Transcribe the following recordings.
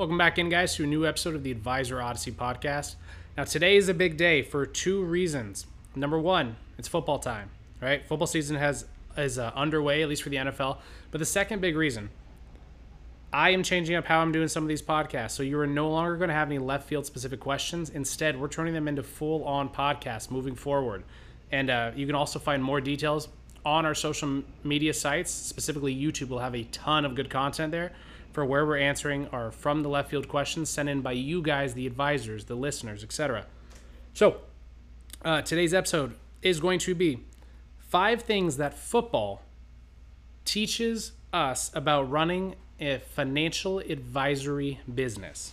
Welcome back in, guys, to a new episode of the Advisor Odyssey podcast. Now, today is a big day for two reasons. Number one, it's football time, right? Football season has is uh, underway, at least for the NFL. But the second big reason, I am changing up how I'm doing some of these podcasts. So you are no longer going to have any left field specific questions. Instead, we're turning them into full on podcasts moving forward. And uh, you can also find more details on our social media sites. Specifically, YouTube will have a ton of good content there for where we're answering our from the left field questions sent in by you guys, the advisors, the listeners, etc. So, uh, today's episode is going to be five things that football teaches us about running a financial advisory business.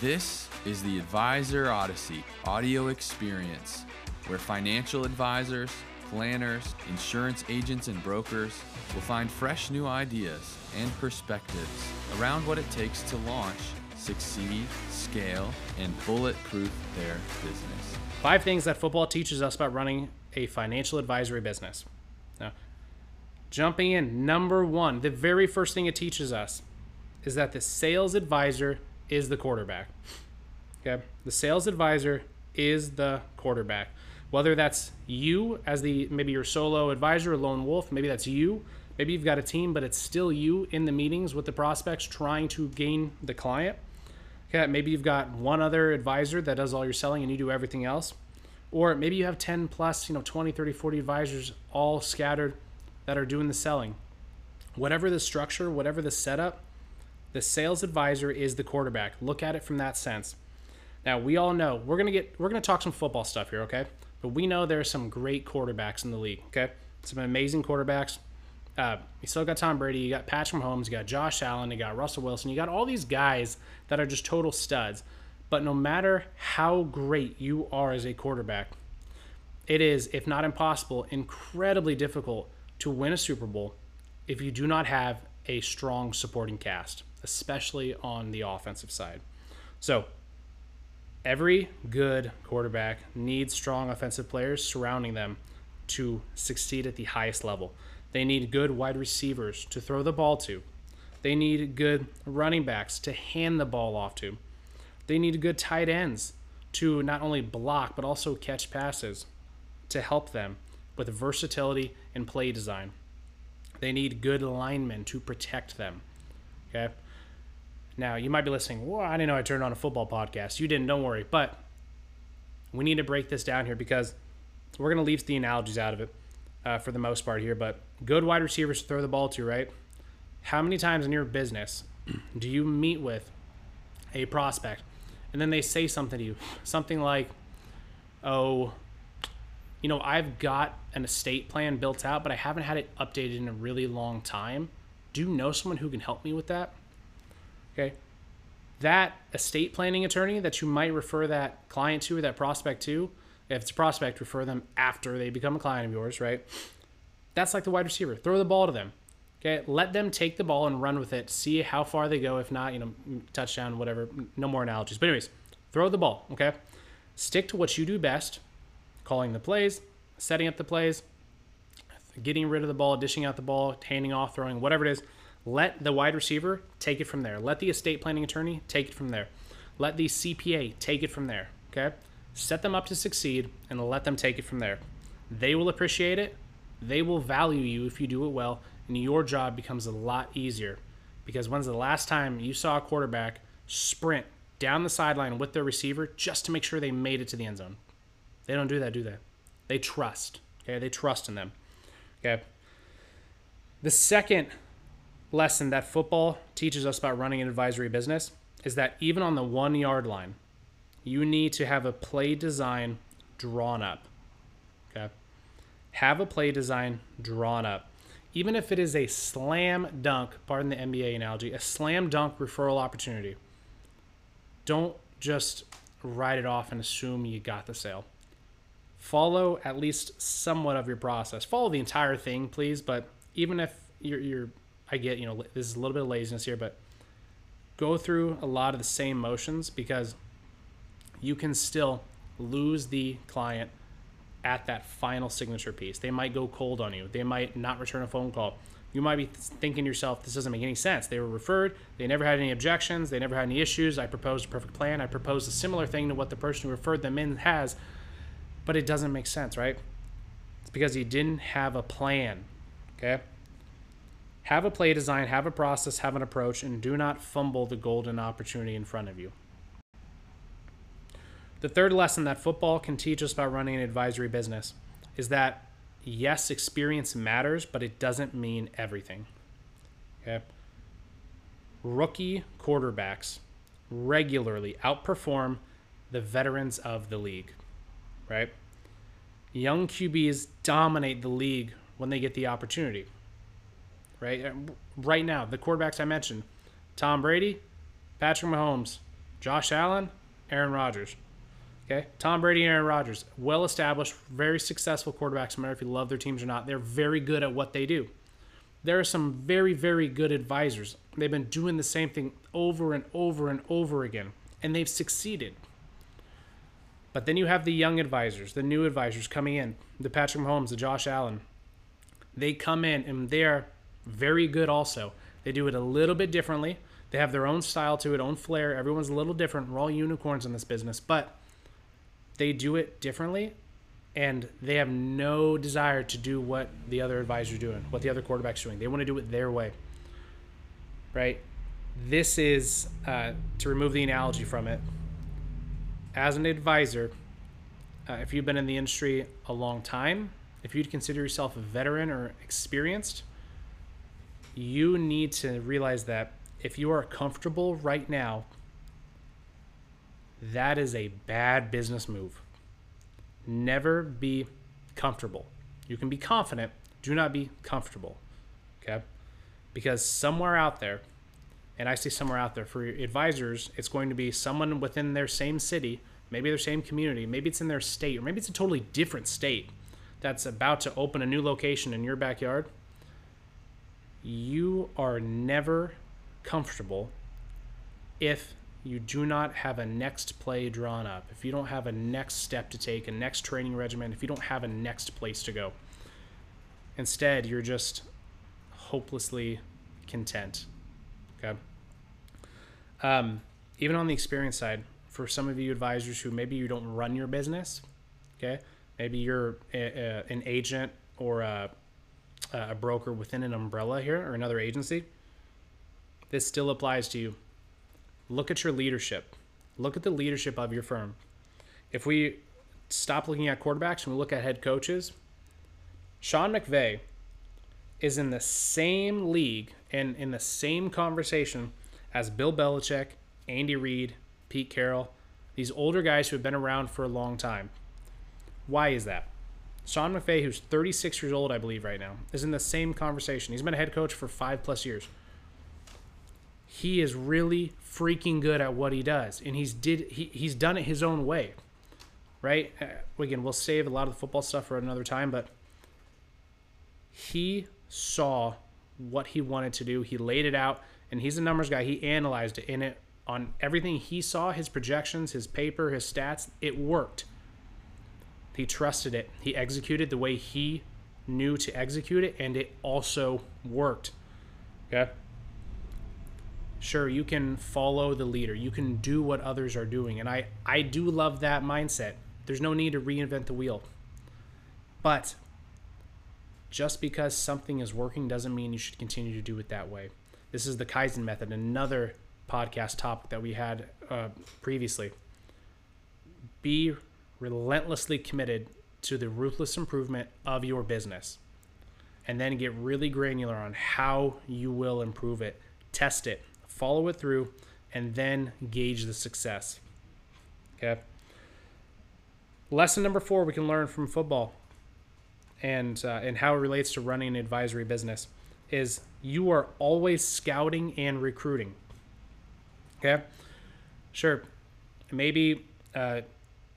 This is the Advisor Odyssey audio experience, where financial advisors, planners, insurance agents, and brokers will find fresh new ideas and perspectives around what it takes to launch, succeed, scale, and bulletproof their business. Five things that football teaches us about running a financial advisory business. Now, jumping in, number one, the very first thing it teaches us is that the sales advisor is the quarterback. Okay, the sales advisor is the quarterback. Whether that's you as the maybe your solo advisor, lone wolf, maybe that's you. Maybe you've got a team, but it's still you in the meetings with the prospects trying to gain the client. Okay, maybe you've got one other advisor that does all your selling and you do everything else. Or maybe you have 10 plus, you know, 20, 30, 40 advisors all scattered that are doing the selling. Whatever the structure, whatever the setup, the sales advisor is the quarterback. Look at it from that sense. Now, we all know we're going to get we're going to talk some football stuff here, okay? But we know there are some great quarterbacks in the league, okay? Some amazing quarterbacks. Uh, you still got Tom Brady, you got Patrick Mahomes, you got Josh Allen, you got Russell Wilson, you got all these guys that are just total studs. But no matter how great you are as a quarterback, it is, if not impossible, incredibly difficult to win a Super Bowl if you do not have a strong supporting cast, especially on the offensive side. So, every good quarterback needs strong offensive players surrounding them to succeed at the highest level. They need good wide receivers to throw the ball to. They need good running backs to hand the ball off to. They need good tight ends to not only block but also catch passes to help them with versatility and play design. They need good linemen to protect them. Okay. Now you might be listening. Well, I didn't know I turned on a football podcast. You didn't. Don't worry. But we need to break this down here because we're going to leave the analogies out of it uh, for the most part here. But good wide receivers to throw the ball to, right? How many times in your business do you meet with a prospect and then they say something to you, something like, "Oh, you know, I've got an estate plan built out, but I haven't had it updated in a really long time. Do you know someone who can help me with that?" Okay. That estate planning attorney that you might refer that client to or that prospect to, if it's a prospect, refer them after they become a client of yours, right? That's like the wide receiver. Throw the ball to them. Okay, let them take the ball and run with it. See how far they go. If not, you know, touchdown, whatever. No more analogies. But anyways, throw the ball. Okay, stick to what you do best: calling the plays, setting up the plays, getting rid of the ball, dishing out the ball, handing off, throwing, whatever it is. Let the wide receiver take it from there. Let the estate planning attorney take it from there. Let the CPA take it from there. Okay, set them up to succeed and let them take it from there. They will appreciate it. They will value you if you do it well and your job becomes a lot easier. Because when's the last time you saw a quarterback sprint down the sideline with their receiver just to make sure they made it to the end zone? They don't do that, do they? They trust. Okay, they trust in them. Okay. The second lesson that football teaches us about running an advisory business is that even on the one yard line, you need to have a play design drawn up. Okay. Have a play design drawn up even if it is a slam dunk, pardon the NBA analogy, a slam dunk referral opportunity, don't just write it off and assume you got the sale. Follow at least somewhat of your process. Follow the entire thing, please. But even if you're, you're I get, you know, this is a little bit of laziness here, but go through a lot of the same motions because you can still lose the client at that final signature piece. They might go cold on you. They might not return a phone call. You might be thinking to yourself, this doesn't make any sense. They were referred, they never had any objections, they never had any issues. I proposed a perfect plan. I proposed a similar thing to what the person who referred them in has, but it doesn't make sense, right? It's because you didn't have a plan. Okay? Have a play design, have a process, have an approach, and do not fumble the golden opportunity in front of you. The third lesson that football can teach us about running an advisory business is that yes, experience matters, but it doesn't mean everything. Okay? Rookie quarterbacks regularly outperform the veterans of the league, right? Young QBs dominate the league when they get the opportunity, right? Uh, right now, the quarterbacks I mentioned Tom Brady, Patrick Mahomes, Josh Allen, Aaron Rodgers. Okay, Tom Brady and Aaron Rodgers, well established, very successful quarterbacks. No matter if you love their teams or not, they're very good at what they do. There are some very, very good advisors. They've been doing the same thing over and over and over again, and they've succeeded. But then you have the young advisors, the new advisors coming in, the Patrick Mahomes, the Josh Allen. They come in and they're very good also. They do it a little bit differently. They have their own style to it, own flair. Everyone's a little different. We're all unicorns in this business, but they do it differently and they have no desire to do what the other advisor's doing, what the other quarterback's doing. They want to do it their way. Right? This is uh, to remove the analogy from it. As an advisor, uh, if you've been in the industry a long time, if you'd consider yourself a veteran or experienced, you need to realize that if you are comfortable right now that is a bad business move. Never be comfortable. You can be confident, do not be comfortable. Okay? Because somewhere out there, and I see somewhere out there for your advisors, it's going to be someone within their same city, maybe their same community, maybe it's in their state, or maybe it's a totally different state that's about to open a new location in your backyard. You are never comfortable if you do not have a next play drawn up, if you don't have a next step to take, a next training regimen, if you don't have a next place to go, instead, you're just hopelessly content. Okay. Um, even on the experience side, for some of you advisors who maybe you don't run your business, okay, maybe you're a, a, an agent or a, a broker within an umbrella here or another agency, this still applies to you look at your leadership. Look at the leadership of your firm. If we stop looking at quarterbacks and we look at head coaches, Sean McVay is in the same league and in the same conversation as Bill Belichick, Andy Reid, Pete Carroll, these older guys who have been around for a long time. Why is that? Sean McVay, who's 36 years old, I believe, right now, is in the same conversation. He's been a head coach for five plus years. He is really freaking good at what he does, and he's did he, he's done it his own way, right? Uh, again, we'll save a lot of the football stuff for another time, but he saw what he wanted to do. He laid it out, and he's a numbers guy. He analyzed it, in it on everything he saw, his projections, his paper, his stats, it worked. He trusted it. He executed the way he knew to execute it, and it also worked. Okay. Sure, you can follow the leader. You can do what others are doing. And I, I do love that mindset. There's no need to reinvent the wheel. But just because something is working doesn't mean you should continue to do it that way. This is the Kaizen method, another podcast topic that we had uh, previously. Be relentlessly committed to the ruthless improvement of your business and then get really granular on how you will improve it. Test it, follow it through, and then gauge the success. Okay. Lesson number four we can learn from football and uh, and how it relates to running an advisory business is you are always scouting and recruiting. Okay, sure, maybe uh,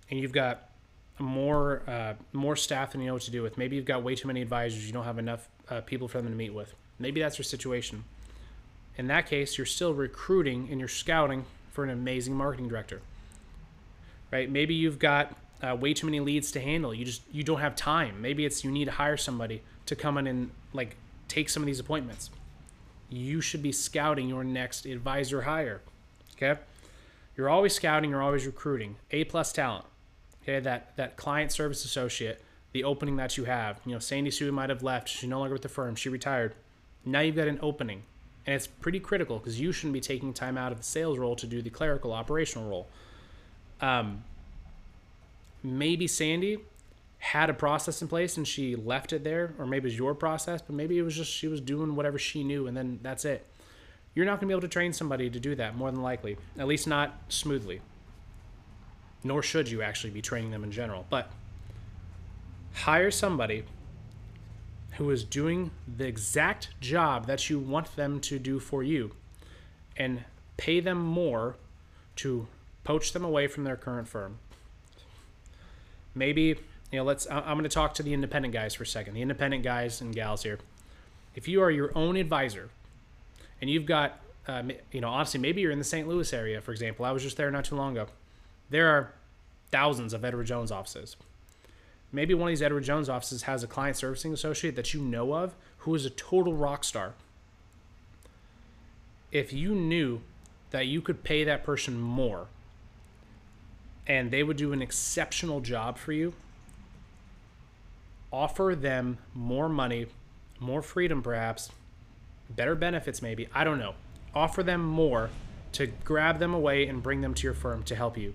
and you've got more uh, more staff than you know what to do with. Maybe you've got way too many advisors. You don't have enough uh, people for them to meet with. Maybe that's your situation in that case, you're still recruiting and you're scouting for an amazing marketing director. Right? Maybe you've got uh, way too many leads to handle. You just you don't have time. Maybe it's you need to hire somebody to come in and like take some of these appointments. You should be scouting your next advisor hire. Okay? You're always scouting, you're always recruiting. A plus talent. Okay, that that client service associate, the opening that you have. You know, Sandy Sue might have left. She's no longer with the firm. She retired. Now you've got an opening. And it's pretty critical because you shouldn't be taking time out of the sales role to do the clerical operational role. Um, maybe Sandy had a process in place and she left it there, or maybe it was your process, but maybe it was just she was doing whatever she knew and then that's it. You're not going to be able to train somebody to do that, more than likely, at least not smoothly. Nor should you actually be training them in general. But hire somebody who is doing the exact job that you want them to do for you and pay them more to poach them away from their current firm. Maybe, you know, let's, I'm going to talk to the independent guys for a second, the independent guys and gals here. If you are your own advisor and you've got, uh, you know, honestly, maybe you're in the St. Louis area, for example. I was just there not too long ago. There are thousands of Edward Jones offices maybe one of these Edward Jones offices has a client servicing associate that you know of who is a total rock star. If you knew that you could pay that person more and they would do an exceptional job for you, offer them more money, more freedom perhaps, better benefits maybe, I don't know. Offer them more to grab them away and bring them to your firm to help you.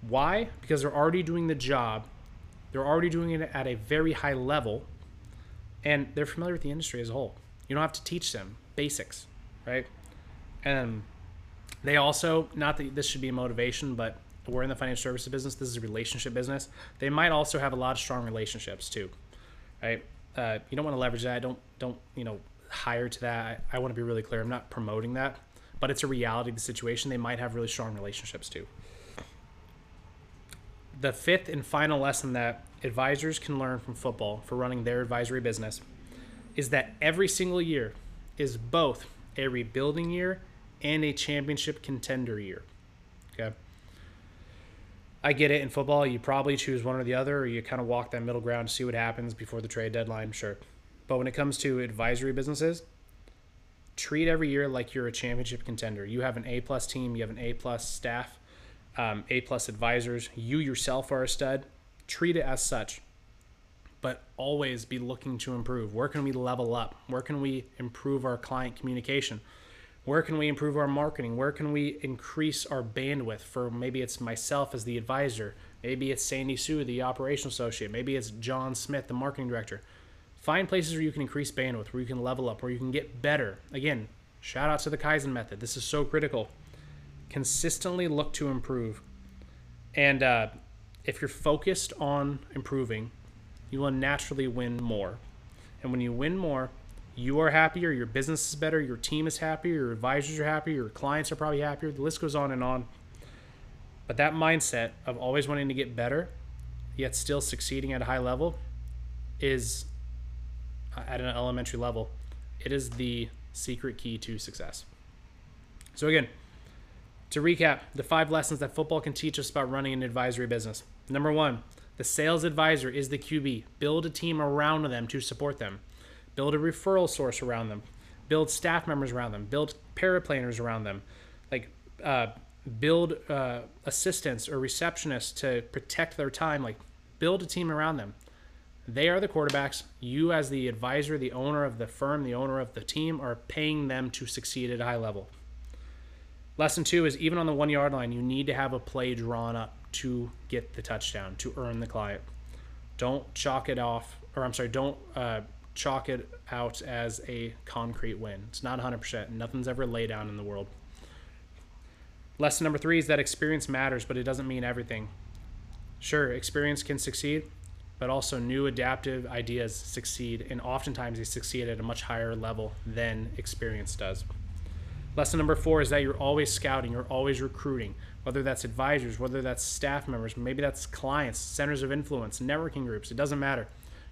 Why? Because they're already doing the job they're already doing it at a very high level and they're familiar with the industry as a whole. You don't have to teach them basics, right? And they also, not that this should be a motivation, but we're in the financial services business. This is a relationship business. They might also have a lot of strong relationships too, right? Uh, you don't want to leverage that. Don't don't you know hire to that. I, I want to be really clear. I'm not promoting that, but it's a reality of the situation. They might have really strong relationships too the fifth and final lesson that advisors can learn from football for running their advisory business is that every single year is both a rebuilding year and a championship contender year. Okay. I get it in football, you probably choose one or the other, or you kind of walk that middle ground to see what happens before the trade deadline, sure. But when it comes to advisory businesses, treat every year like you're a championship contender. You have an A plus team, you have an A plus staff, um, A plus advisors. You yourself are a stud. Treat it as such, but always be looking to improve. Where can we level up? Where can we improve our client communication? Where can we improve our marketing? Where can we increase our bandwidth for maybe it's myself as the advisor, maybe it's Sandy Sue, the operational associate, maybe it's John Smith, the marketing director. Find places where you can increase bandwidth, where you can level up, where you can get better. Again, shout out to the Kaizen method. This is so critical consistently look to improve. And uh, if you're focused on improving, you will naturally win more. And when you win more, you are happier, your business is better, your team is happier, your advisors are happier, your clients are probably happier. The list goes on and on. But that mindset of always wanting to get better, yet still succeeding at a high level, is uh, at an elementary level, it is the secret key to success. So, again, to recap, the five lessons that football can teach us about running an advisory business. Number one, the sales advisor is the QB. Build a team around them to support them. Build a referral source around them. Build staff members around them. Build paraplanners around them. Like, uh, build uh, assistants or receptionists to protect their time. Like, build a team around them. They are the quarterbacks. You, as the advisor, the owner of the firm, the owner of the team, are paying them to succeed at a high level. Lesson two is even on the one yard line, you need to have a play drawn up to get the touchdown, to earn the client. Don't chalk it off, or I'm sorry, don't uh, chalk it out as a concrete win. It's not 100%. Nothing's ever laid down in the world. Lesson number three is that experience matters, but it doesn't mean everything. Sure, experience can succeed, but also new adaptive ideas succeed, and oftentimes they succeed at a much higher level than experience does. Lesson number four is that you're always scouting, you're always recruiting, whether that's advisors, whether that's staff members, maybe that's clients, centers of influence, networking groups, it doesn't matter.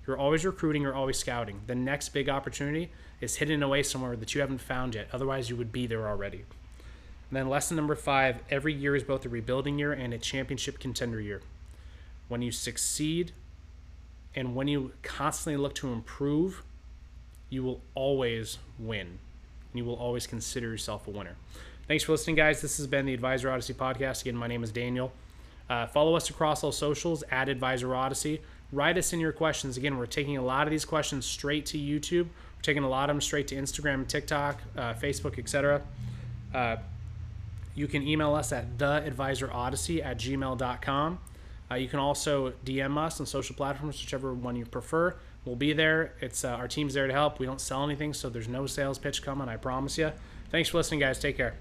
You're always recruiting, you're always scouting. The next big opportunity is hidden away somewhere that you haven't found yet. Otherwise, you would be there already. And then lesson number five every year is both a rebuilding year and a championship contender year. When you succeed and when you constantly look to improve, you will always win. And you will always consider yourself a winner. Thanks for listening, guys. This has been the Advisor Odyssey podcast. Again, my name is Daniel. Uh, follow us across all socials at Advisor Odyssey. Write us in your questions. Again, we're taking a lot of these questions straight to YouTube. We're taking a lot of them straight to Instagram, TikTok, uh, Facebook, etc. Uh, you can email us at theadvisorodyssey at gmail.com. Uh, you can also DM us on social platforms, whichever one you prefer. We'll be there. It's uh, our team's there to help. We don't sell anything, so there's no sales pitch coming. I promise you. Thanks for listening, guys. Take care.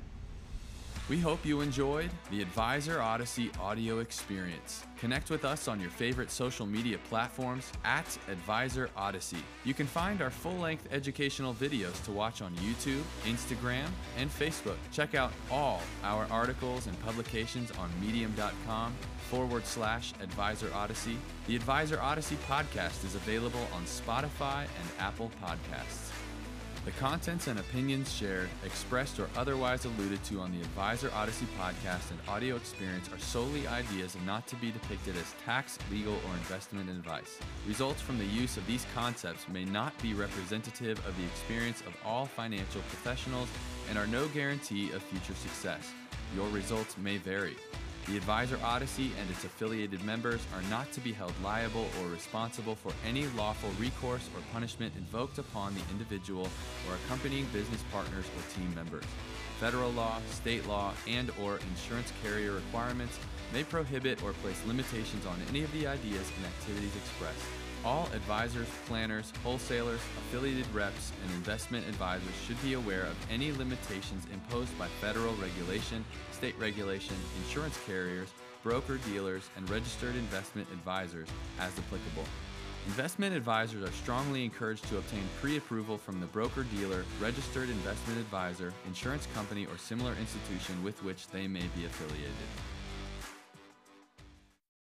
We hope you enjoyed the Advisor Odyssey audio experience. Connect with us on your favorite social media platforms at Advisor Odyssey. You can find our full length educational videos to watch on YouTube, Instagram, and Facebook. Check out all our articles and publications on medium.com forward slash Advisor Odyssey. The Advisor Odyssey podcast is available on Spotify and Apple Podcasts. The contents and opinions shared, expressed, or otherwise alluded to on the Advisor Odyssey podcast and audio experience are solely ideas and not to be depicted as tax, legal, or investment advice. Results from the use of these concepts may not be representative of the experience of all financial professionals and are no guarantee of future success. Your results may vary. The Advisor Odyssey and its affiliated members are not to be held liable or responsible for any lawful recourse or punishment invoked upon the individual or accompanying business partners or team members. Federal law, state law, and or insurance carrier requirements may prohibit or place limitations on any of the ideas and activities expressed. All advisors, planners, wholesalers, affiliated reps, and investment advisors should be aware of any limitations imposed by federal regulation, state regulation, insurance carriers, broker dealers, and registered investment advisors as applicable. Investment advisors are strongly encouraged to obtain pre approval from the broker dealer, registered investment advisor, insurance company, or similar institution with which they may be affiliated.